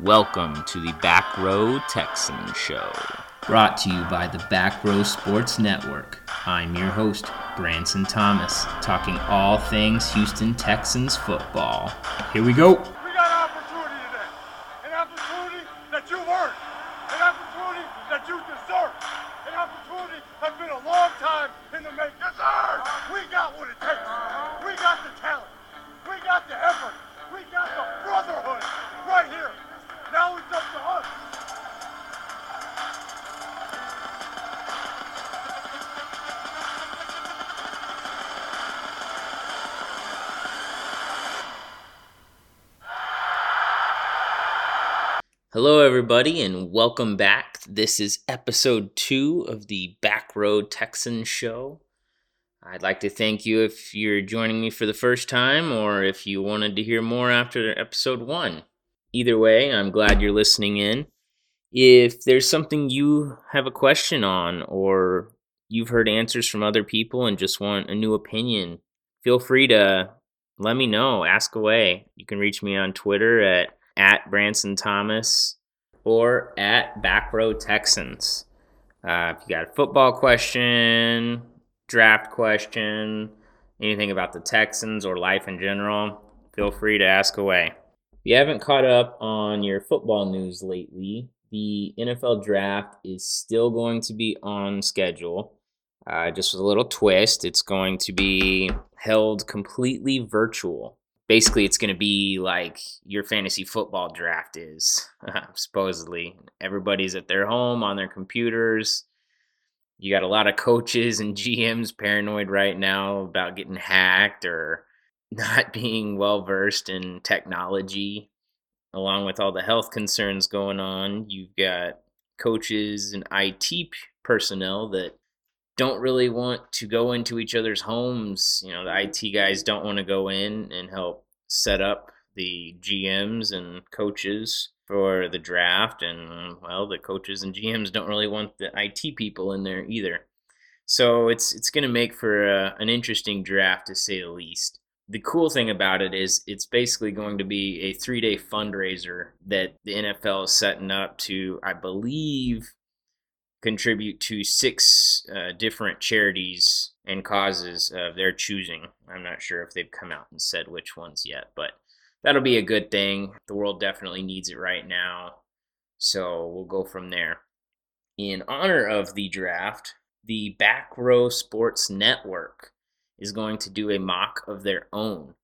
Welcome to the Back Row Texan Show. Brought to you by the Back Row Sports Network. I'm your host, Branson Thomas, talking all things Houston Texans football. Here we go. Everybody, and welcome back. This is episode two of the Back Row Texan Show. I'd like to thank you if you're joining me for the first time or if you wanted to hear more after episode one. Either way, I'm glad you're listening in. If there's something you have a question on or you've heard answers from other people and just want a new opinion, feel free to let me know. Ask away. You can reach me on Twitter at, at Branson Thomas or at Back Row Texans. Uh, if you got a football question, draft question, anything about the Texans or life in general, feel free to ask away. If you haven't caught up on your football news lately, the NFL draft is still going to be on schedule. Uh, just with a little twist, it's going to be held completely virtual. Basically, it's going to be like your fantasy football draft is, supposedly. Everybody's at their home on their computers. You got a lot of coaches and GMs paranoid right now about getting hacked or not being well versed in technology, along with all the health concerns going on. You've got coaches and IT personnel that don't really want to go into each other's homes. You know, the IT guys don't want to go in and help set up the GMs and coaches for the draft. And, well, the coaches and GMs don't really want the IT people in there either. So it's it's going to make for a, an interesting draft to say the least the cool thing about it is it's basically going to be a three day fundraiser that the NFL is setting up to, I believe, contribute to six uh, different charities and causes of their choosing. I'm not sure if they've come out and said which ones yet, but that'll be a good thing. The world definitely needs it right now. So we'll go from there. In honor of the draft, the Back Row Sports Network is going to do a mock of their own.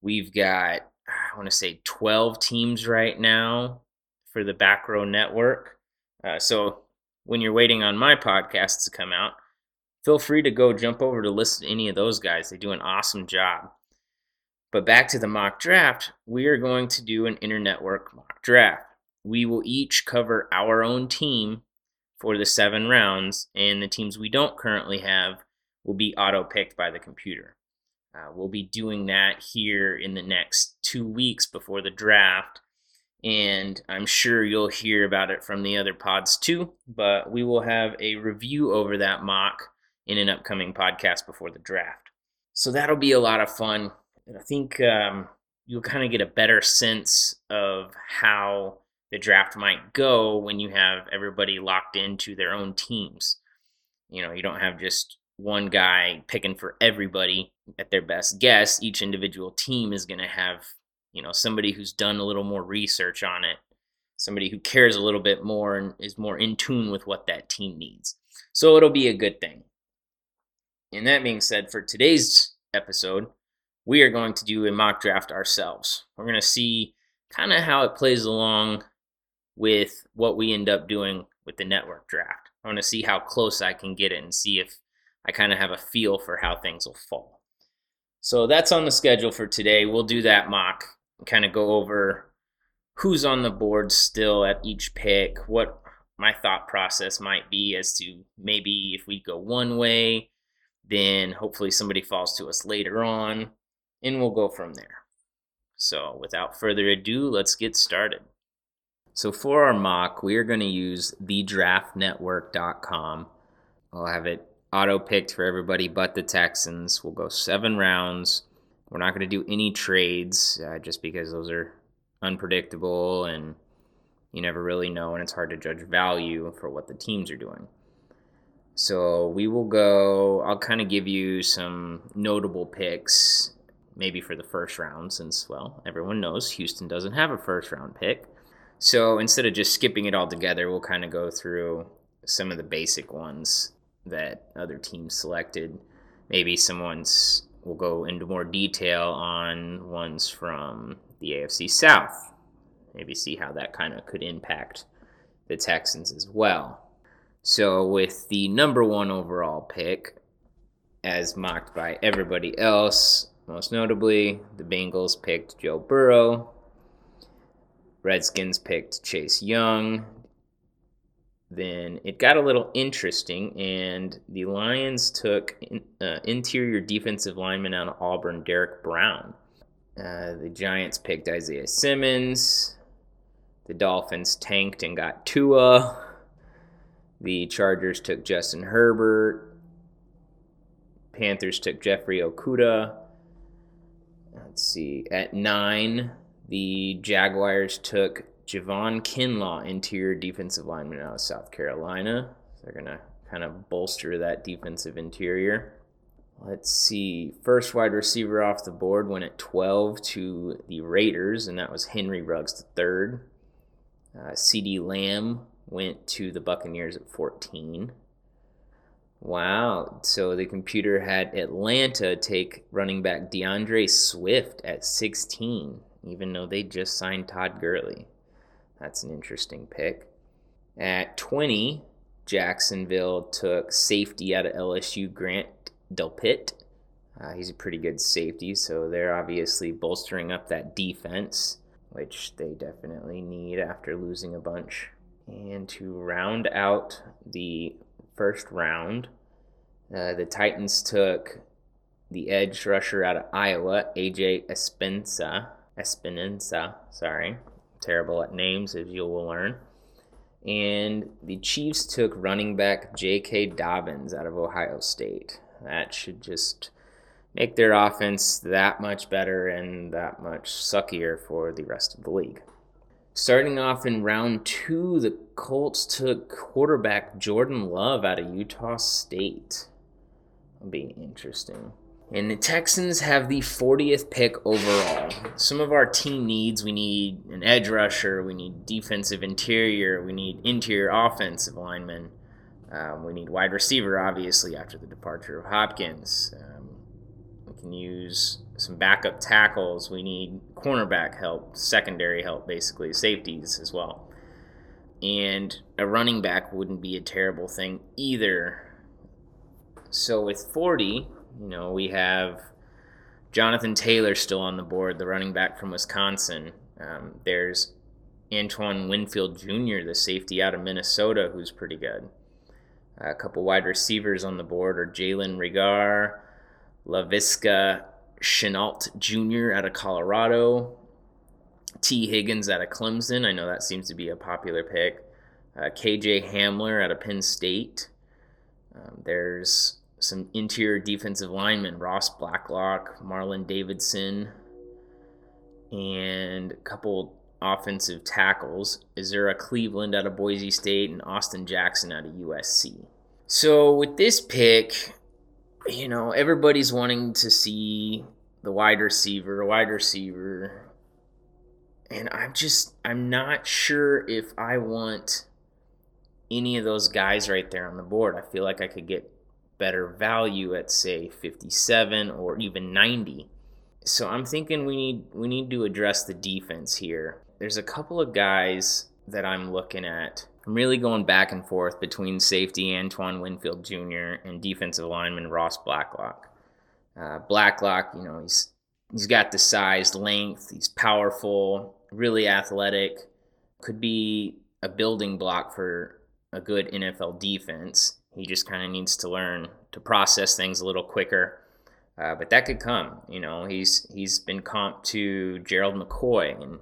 We've got, I want to say, 12 teams right now for the Back Row Network. Uh, so when you're waiting on my podcasts to come out, feel free to go jump over to listen to any of those guys. They do an awesome job. But back to the mock draft, we are going to do an internetwork mock draft. We will each cover our own team for the seven rounds, and the teams we don't currently have will be auto picked by the computer. Uh, we'll be doing that here in the next two weeks before the draft, and I'm sure you'll hear about it from the other pods too. But we will have a review over that mock in an upcoming podcast before the draft. So that'll be a lot of fun. And I think um, you'll kind of get a better sense of how the draft might go when you have everybody locked into their own teams. You know, you don't have just one guy picking for everybody at their best guess. Each individual team is going to have, you know, somebody who's done a little more research on it, somebody who cares a little bit more and is more in tune with what that team needs. So it'll be a good thing. And that being said, for today's episode, we are going to do a mock draft ourselves. We're going to see kind of how it plays along with what we end up doing with the network draft. I want to see how close I can get it and see if I kind of have a feel for how things will fall. So that's on the schedule for today. We'll do that mock kind of go over who's on the board still at each pick, what my thought process might be as to maybe if we go one way, then hopefully somebody falls to us later on, and we'll go from there. So without further ado, let's get started. So for our mock, we are going to use thedraftnetwork.com. I'll have it auto picked for everybody but the Texans. We'll go seven rounds. We're not going to do any trades uh, just because those are unpredictable and you never really know, and it's hard to judge value for what the teams are doing. So we will go, I'll kind of give you some notable picks, maybe for the first round, since, well, everyone knows Houston doesn't have a first round pick. So instead of just skipping it all together, we'll kind of go through some of the basic ones that other teams selected. Maybe some ones we'll go into more detail on ones from the AFC South. Maybe see how that kind of could impact the Texans as well. So, with the number one overall pick, as mocked by everybody else, most notably, the Bengals picked Joe Burrow. Redskins picked Chase Young then it got a little interesting, and the Lions took in, uh, interior defensive lineman out of Auburn, Derrick Brown. Uh, the Giants picked Isaiah Simmons. The Dolphins tanked and got Tua. The Chargers took Justin Herbert. Panthers took Jeffrey Okudah. Let's see. At nine, the Jaguars took Javon Kinlaw, interior defensive lineman out of South Carolina. They're going to kind of bolster that defensive interior. Let's see. First wide receiver off the board went at 12 to the Raiders, and that was Henry Ruggs III. Uh, CeeDee Lamb went to the Buccaneers at 14. Wow. So the computer had Atlanta take running back D'Andre Swift at 16, even though they just signed Todd Gurley. That's an interesting pick. At 20, Jacksonville took safety out of LSU, Grant Delpit. Uh, he's a pretty good safety, so they're obviously bolstering up that defense, which they definitely need after losing a bunch. And to round out the first round, uh, the Titans took the edge rusher out of Iowa, AJ Espinza. Espinenza, sorry terrible at names, as you will learn. And the Chiefs took running back J.K. Dobbins out of Ohio State. That should just make their offense that much better and that much suckier for the rest of the league. Starting off in round two, the Colts took quarterback Jordan Love out of Utah State. That'll be interesting. And the Texans have the 40th pick overall. Some of our team needs we need an edge rusher, we need defensive interior, we need interior offensive linemen, um, we need wide receiver, obviously, after the departure of Hopkins. Um, we can use some backup tackles, we need cornerback help, secondary help, basically, safeties as well. And a running back wouldn't be a terrible thing either. So with 40, you know, we have Jonathan Taylor still on the board, the running back from Wisconsin. Um, there's Antoine Winfield Jr., the safety out of Minnesota, who's pretty good. a couple wide receivers on the board are Jalen Reagor, Laviska Shenault Jr. out of Colorado, Tee Higgins out of Clemson. I know that seems to be a popular pick. Uh, KJ Hamler out of Penn State. Um, there's some interior defensive linemen Ross Blacklock, Marlon Davidson, and a couple offensive tackles Ezra Cleveland out of Boise State and Austin Jackson out of USC. So with this pick, you know, everybody's wanting to see the wide receiver, wide receiver. And I'm just I'm not sure if I want any of those guys right there on the board. I feel like I could get better value at say 57 or even 90. So I'm thinking we need we need to address the defense here. There's a couple of guys that I'm looking at. I'm really going back and forth between safety Antoine Winfield Jr. and defensive lineman Ross Blacklock. Uh, Blacklock, you know, he's he's got the size, length, he's powerful, really athletic, could be a building block for a good NFL defense. He just kind of needs to learn to process things a little quicker. Uh, but that could come. You know, he's he's been comped to Gerald McCoy, and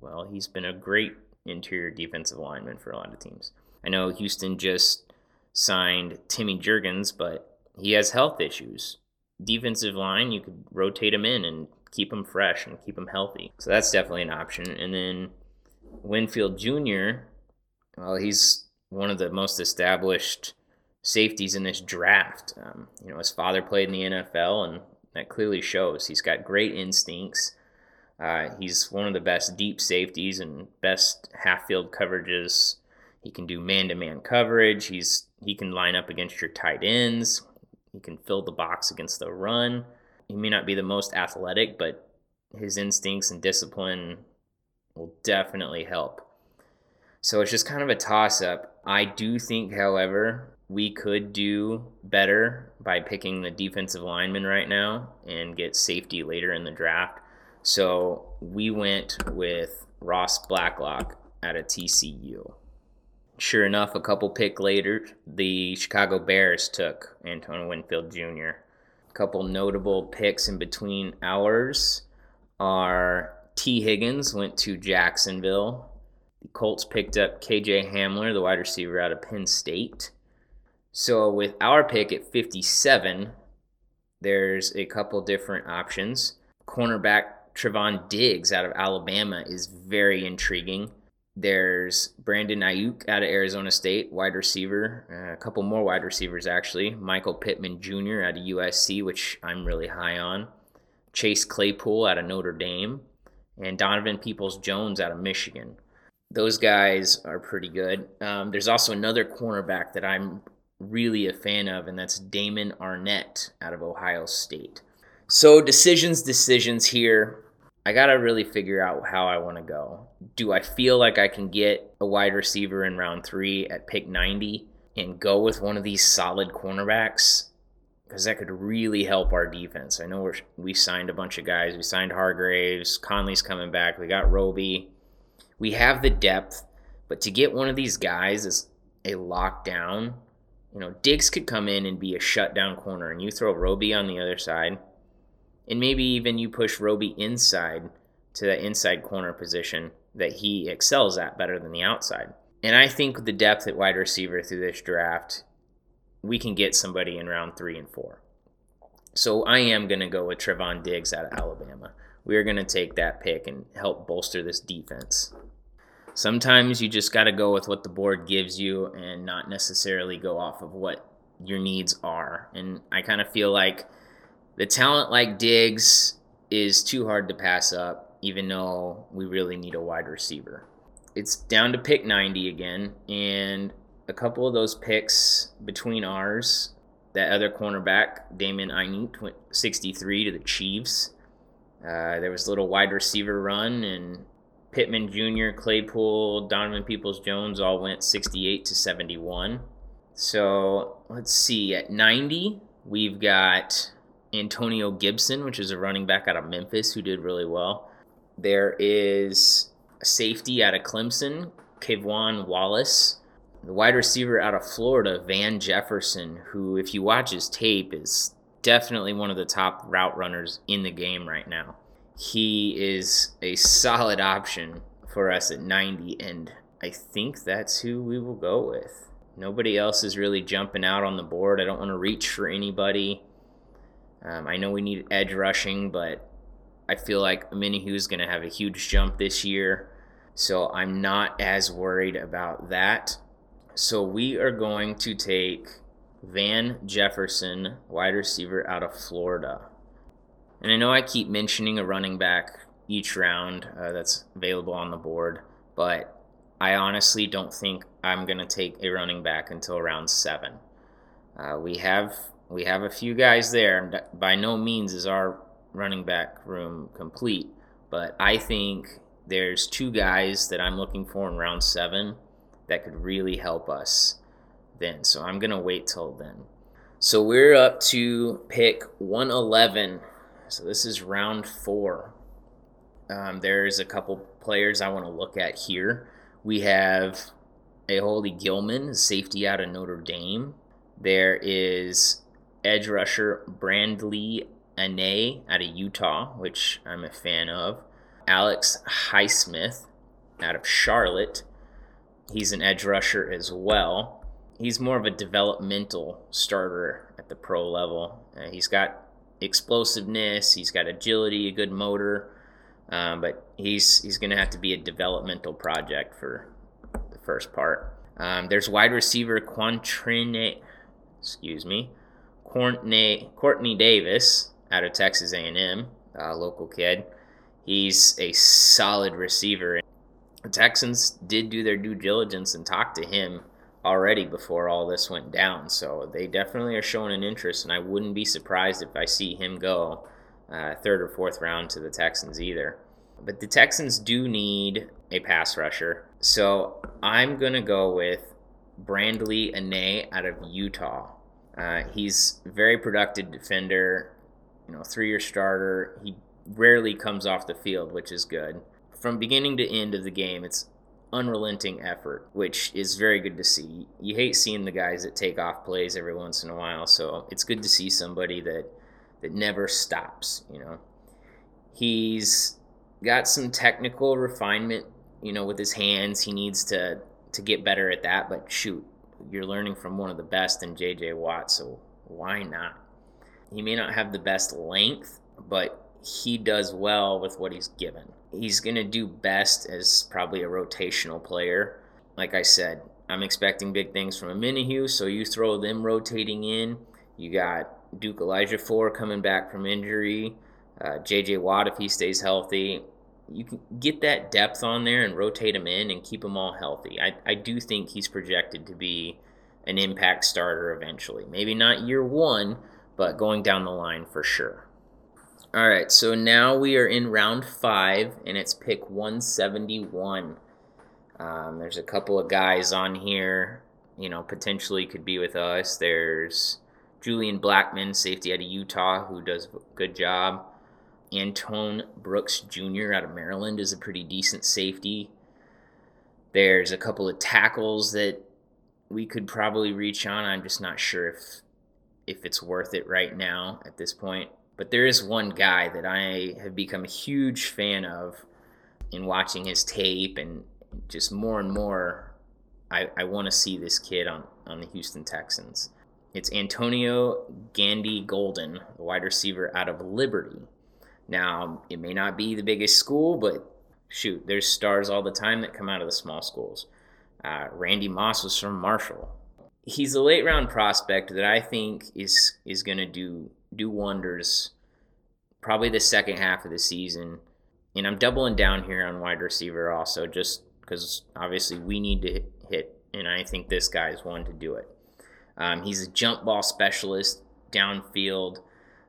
well, he's been a great interior defensive lineman for a lot of teams. I know Houston just signed Timmy Jernigan, but he has health issues. Defensive line, you could rotate him in and keep him fresh and keep him healthy. So that's definitely an option. And then Winfield Jr., well, he's one of the most established safeties in this draft. Um, you know, his father played in the NFL, and that clearly shows. He's got great instincts. Uh, he's one of the best deep safeties and best half field coverages. He can do man to man coverage. He's he can line up against your tight ends. He can fill the box against the run. He may not be the most athletic, but his instincts and discipline will definitely help. So it's just kind of a toss up. I do think, however, we could do better by picking the defensive lineman right now and get safety later in the draft. So we went with Ross Blacklock at a TCU. Sure enough, a couple pick later, the Chicago Bears took Antoine Winfield Jr. A couple notable picks in between ours are Tee Higgins went to Jacksonville. The Colts picked up KJ Hamler, the wide receiver out of Penn State. So with our pick at 57, there's a couple different options. Cornerback Trevon Diggs out of Alabama is very intriguing. There's Brandon Aiyuk out of Arizona State, wide receiver. Uh, a couple more wide receivers, actually. Michael Pittman Jr. out of USC, which I'm really high on. Chase Claypool out of Notre Dame. And Donovan Peoples Jones out of Michigan. Those guys are pretty good. Um, there's also another cornerback that I'm really a fan of, and that's Damon Arnette out of Ohio State. So, decisions, decisions here. I got to really figure out how I want to go. Do I feel like I can get a wide receiver in round three at pick 90 and go with one of these solid cornerbacks? Because that could really help our defense. I know we're, we signed a bunch of guys. We signed Hargreaves. Conley's coming back. We got Roby. We have the depth, but to get one of these guys is a lockdown you know, Diggs could come in and be a shutdown corner, and you throw Roby on the other side, and maybe even you push Roby inside to that inside corner position that he excels at better than the outside. And I think the depth at wide receiver through this draft, we can get somebody in round three and four. So I am going to go with Trevon Diggs out of Alabama. We are going to take that pick and help bolster this defense sometimes you just got to go with what the board gives you and not necessarily go off of what your needs are. And I kind of feel like the talent like Diggs is too hard to pass up, even though we really need a wide receiver. It's down to pick 90 again, and a couple of those picks between ours, that other cornerback, Damon Aiyuk, went 63 to the Chiefs. Uh, there was a little wide receiver run, and Pittman Jr., Claypool, Donovan Peoples Jones all went 68 to 71. So let's see. At 90, we've got Antonio Gibson, which is a running back out of Memphis who did really well. There is a safety out of Clemson, K'Von Wallace. The wide receiver out of Florida, Van Jefferson, who, if you watch his tape, is definitely one of the top route runners in the game right now he is a solid option for us at 90, and I think that's who we will go with. Nobody else is really jumping out on the board. I don't want to reach for anybody. Um, I know we need edge rushing, but I feel like Omenihu is going to have a huge jump this year, so I'm not as worried about that. So we are going to take Van Jefferson, wide receiver out of Florida. And I know I keep mentioning a running back each round uh, that's available on the board, but I honestly don't think I'm going to take a running back until round seven. Uh, we have we have a few guys there. By no means is our running back room complete, but I think there's two guys that I'm looking for in round seven that could really help us then. So I'm going to wait till then. So we're up to pick 111 so this is round four. Um, there's a couple players I want to look at here. We have Alohi Gilman, safety out of Notre Dame. There is edge rusher Bradley Anae out of Utah, which I'm a fan of. Alex Highsmith out of Charlotte. He's an edge rusher as well. He's more of a developmental starter at the pro level. Uh, he's got explosiveness. He's got agility, a good motor, um, but he's he's going to have to be a developmental project for the first part. Um, there's wide receiver Quantrine, excuse me, Courtney Courtney Davis out of Texas A&M, local kid. He's a solid receiver. The Texans did do their due diligence and talk to him already before all this went down, so they definitely are showing an interest, and I wouldn't be surprised if I see him go uh, third or fourth round to the Texans either. But the Texans do need a pass rusher. So I'm going to go with Bradley Anae out of Utah. Uh, he's very productive defender, you know, three-year starter. He rarely comes off the field, which is good. From beginning to end of the game, it's unrelenting effort, which is very good to see. You hate seeing the guys that take off plays every once in a while, so it's good to see somebody that that never stops, you know. He's got some technical refinement, you know, with his hands. He needs to to get better at that, but shoot, you're learning from one of the best in JJ Watt, so why not? He may not have the best length, but he does well with what he's given. He's going to do best as probably a rotational player. Like I said, I'm expecting big things from Omenihu, so you throw them rotating in. You got Duke Ejiofor coming back from injury. Uh, JJ Watt, if he stays healthy, you can get that depth on there and rotate him in and keep them all healthy. I, I do think he's projected to be an impact starter eventually. Maybe not year one, but going down the line for sure. All right, so now we are in round five, and it's pick 171. Um, there's a couple of guys on here, you know, potentially could be with us. There's Julian Blackmon, safety out of Utah, who does a good job. Antoine Brooks Jr. out of Maryland is a pretty decent safety. There's a couple of tackles that we could probably reach on. I'm just not sure if if it's worth it right now at this point. But there is one guy that I have become a huge fan of in watching his tape and just more and more I, I want to see this kid on, on the Houston Texans. It's Antonio Gandy Golden, the wide receiver out of Liberty. Now, it may not be the biggest school, but shoot, there's stars all the time that come out of the small schools. Uh, Randy Moss was from Marshall. He's a late round prospect that I think is is going to do do wonders. Probably the second half of the season, and I'm doubling down here on wide receiver also, just because obviously we need to hit, and I think this guy is one to do it. Um, he's a jump ball specialist downfield.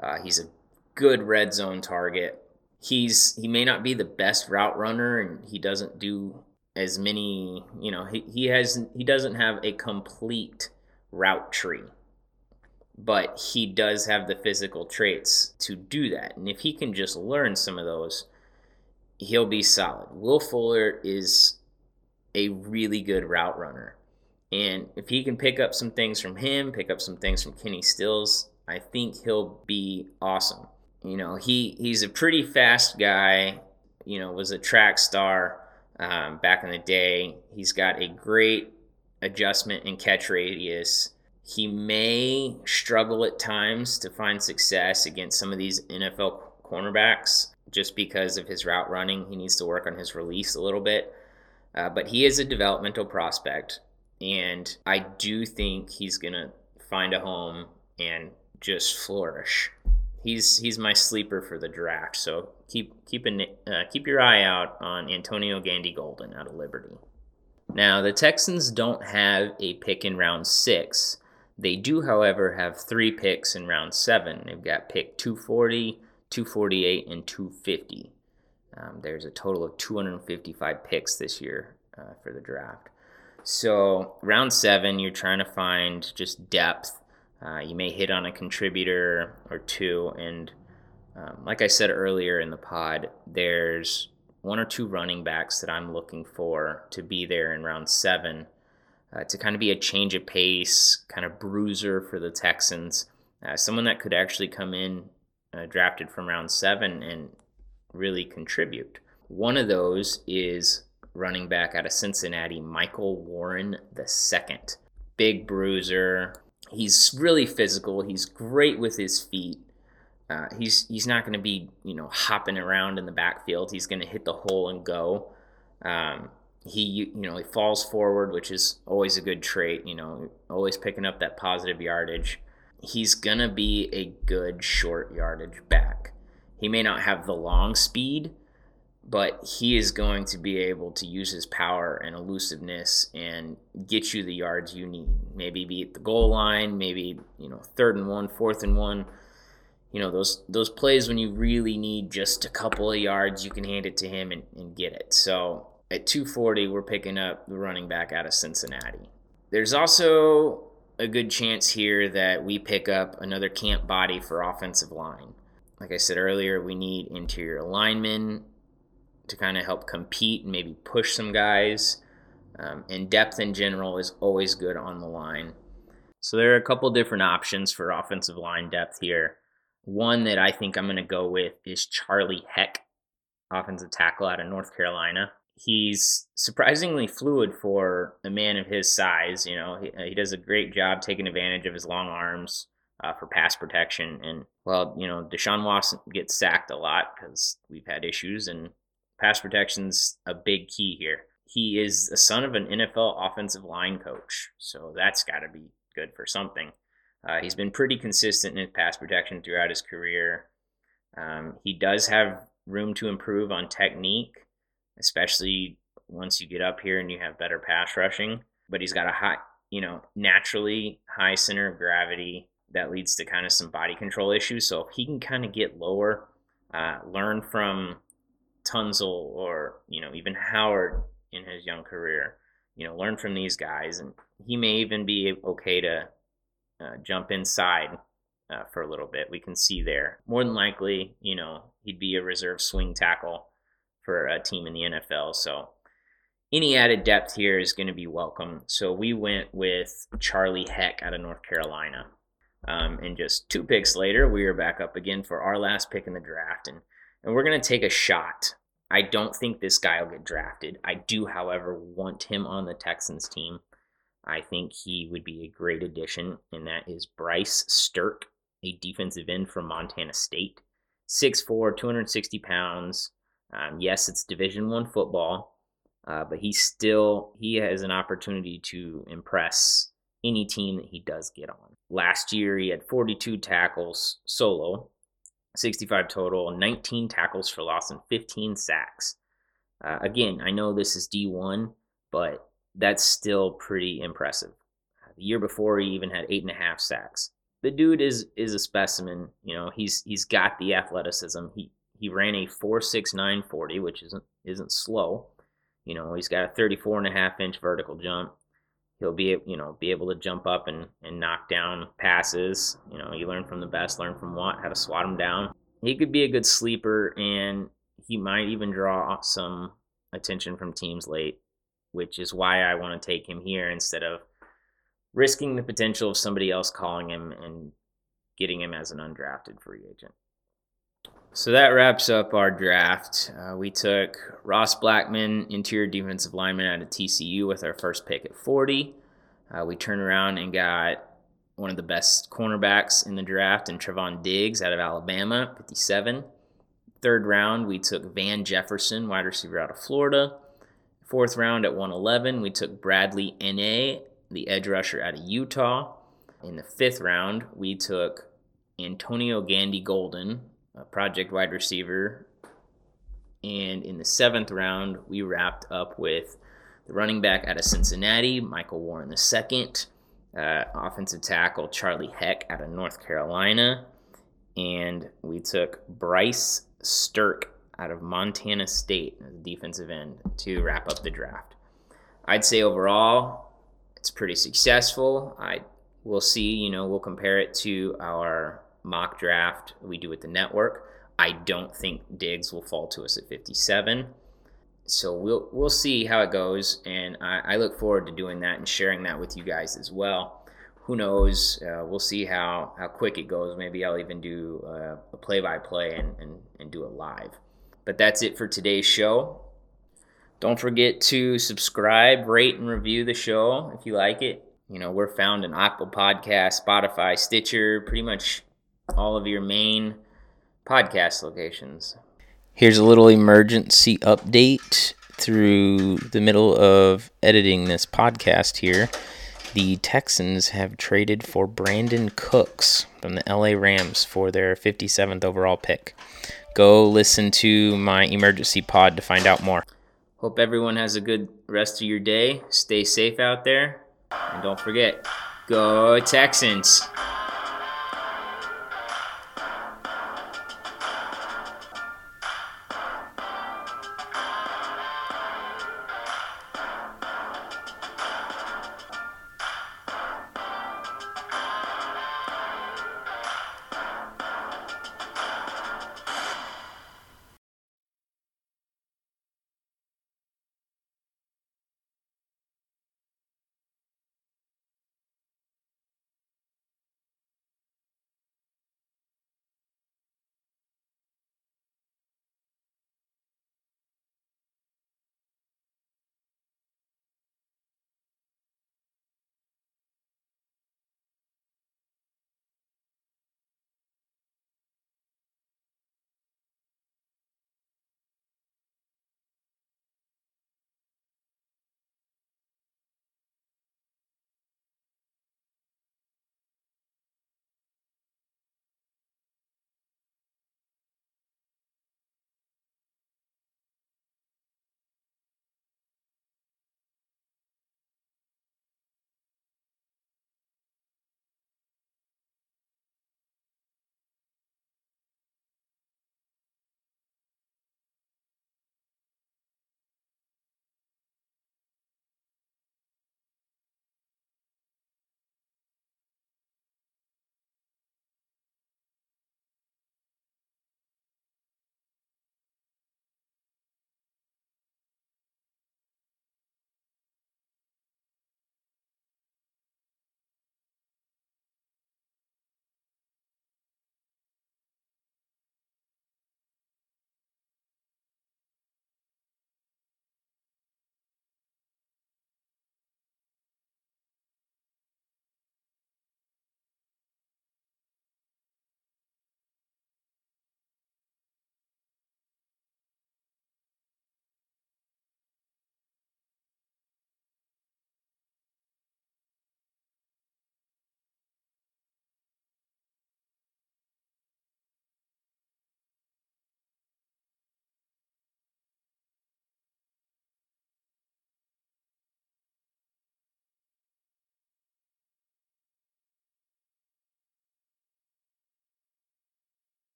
Uh, he's a good red zone target. He's he may not be the best route runner, and he doesn't do as many. You know, he, he has he doesn't have a complete route tree, but he does have the physical traits to do that. And if he can just learn some of those, he'll be solid. Will Fuller is a really good route runner. And if he can pick up some things from him, pick up some things from Kenny Stills, I think he'll be awesome. You know, he he's a pretty fast guy. You know, was a track star um, back in the day. He's got a great adjustment and catch radius. He may struggle at times to find success against some of these NFL cornerbacks just because of his route running. He needs to work on his release a little bit. Uh, but he is a developmental prospect, and I do think he's going to find a home and just flourish he's he's my sleeper for the draft. So keep keep an, uh, keep your eye out on Antonio Gandy Golden out of Liberty. Now the Texans don't have a pick in round six. They do, however, have three picks in round seven. They've got pick 240, 248, and 250. Um, there's a total of 255 picks this year uh, for the draft. So round seven, you're trying to find just depth uh, you may hit on a contributor or two. And um, like I said earlier in the pod, there's one or two running backs that I'm looking for to be there in round seven uh, to kind of be a change of pace, kind of bruiser for the Texans. Uh, someone that could actually come in uh, drafted from round seven and really contribute. One of those is running back out of Cincinnati, Michael Warren II. Big bruiser, he's really physical. He's great with his feet. Uh, he's he's not going to be you know hopping around in the backfield. He's going to hit the hole and go. Um, he you know he falls forward, which is always a good trait. You know, always picking up that positive yardage. He's gonna be a good short yardage back. He may not have the long speed, but he is going to be able to use his power and elusiveness and get you the yards you need. Maybe be at the goal line, maybe you know third and one, fourth and one. You know those those plays when you really need just a couple of yards, you can hand it to him and, and get it. So at 240, we're picking up the running back out of Cincinnati. There's also a good chance here that we pick up another camp body for offensive line. Like I said earlier, we need interior linemen to kind of help compete and maybe push some guys. Um, and depth in general is always good on the line. So there are a couple different options for offensive line depth here. One that I think I'm going to go with is Charlie Heck, offensive tackle out of North Carolina he's surprisingly fluid for a man of his size. You know, he, uh, he does a great job taking advantage of his long arms uh, for pass protection. And, well, you know, Deshaun Watson gets sacked a lot because we've had issues, and pass protection's a big key here. He is the son of an NFL offensive line coach, so that's got to be good for something. Uh, he's been pretty consistent in his pass protection throughout his career. Um, he does have room to improve on technique, especially once you get up here and you have better pass rushing. But he's got a high, you know, naturally high center of gravity that leads to kind of some body control issues. So if he can kind of get lower, uh, learn from Tunsil or you know even Howard in his young career, you know, learn from these guys, and he may even be okay to uh, jump inside uh, for a little bit. We can see there. More than likely, you know, he'd be a reserve swing tackle for a team in the NFL. So any added depth here is going to be welcome. So we went with Charlie Heck out of North Carolina. Um, and just two picks later, we are back up again for our last pick in the draft. And, and we're going to take a shot. I don't think this guy will get drafted. I do, however, want him on the Texans team. I think he would be a great addition, and that is Bryce Sterk, a defensive end from Montana State. 6'4, 260 pounds, um, yes, it's Division One football, uh, but he still he has an opportunity to impress any team that he does get on. Last year, he had 42 tackles solo, 65 total, 19 tackles for loss, and 15 sacks. Uh, again, I know this is D1, but that's still pretty impressive. The year before, he even had eight and a half sacks. The dude is is a specimen. You know, he's he's got the athleticism. He he ran a 4.6940, which isn't isn't slow. You know, he's got a 34 and a half inch vertical jump. He'll be you know be able to jump up and, and knock down passes. You know, you learn from the best, learn from Watt how to swat him down. He could be a good sleeper, and he might even draw some attention from teams late, which is why I want to take him here instead of risking the potential of somebody else calling him and getting him as an undrafted free agent. So that wraps up our draft. Uh, we took Ross Blackman, interior defensive lineman out of TCU, with our first pick at 40. Uh, we turned around and got one of the best cornerbacks in the draft, and Trevon Diggs out of Alabama, 57. Third round, we took Van Jefferson, wide receiver out of Florida. Fourth round at 111, we took Bradley Anae, the edge rusher out of Utah. In the fifth round, we took Antonio Gandy Golden, a project wide receiver. And in the seventh round, we wrapped up with the running back out of Cincinnati, Michael Warren II, uh, offensive tackle Charlie Heck out of North Carolina, and we took Bryce Sterk out of Montana State as defensive end to wrap up the draft. I'd say overall, it's pretty successful. I will see, you know, we'll compare it to our mock draft we do with the network. I don't think Diggs will fall to us at 57. So we'll we'll see how it goes, and I, I look forward to doing that and sharing that with you guys as well. Who knows? Uh, we'll see how, how quick it goes. Maybe I'll even do uh, a play by play and, and, and do it live. But that's it for today's show. Don't forget to subscribe, rate, and review the show if you like it. You know, we're found in Apple Podcast, Spotify, Stitcher, pretty much all of your main podcast locations. Here's a little emergency update through the middle of editing this podcast here. The Texans have traded for Brandin Cooks from the LA Rams for their 57th overall pick. Go listen to my emergency pod to find out more. Hope everyone has a good rest of your day. Stay safe out there. And don't forget, go Texans.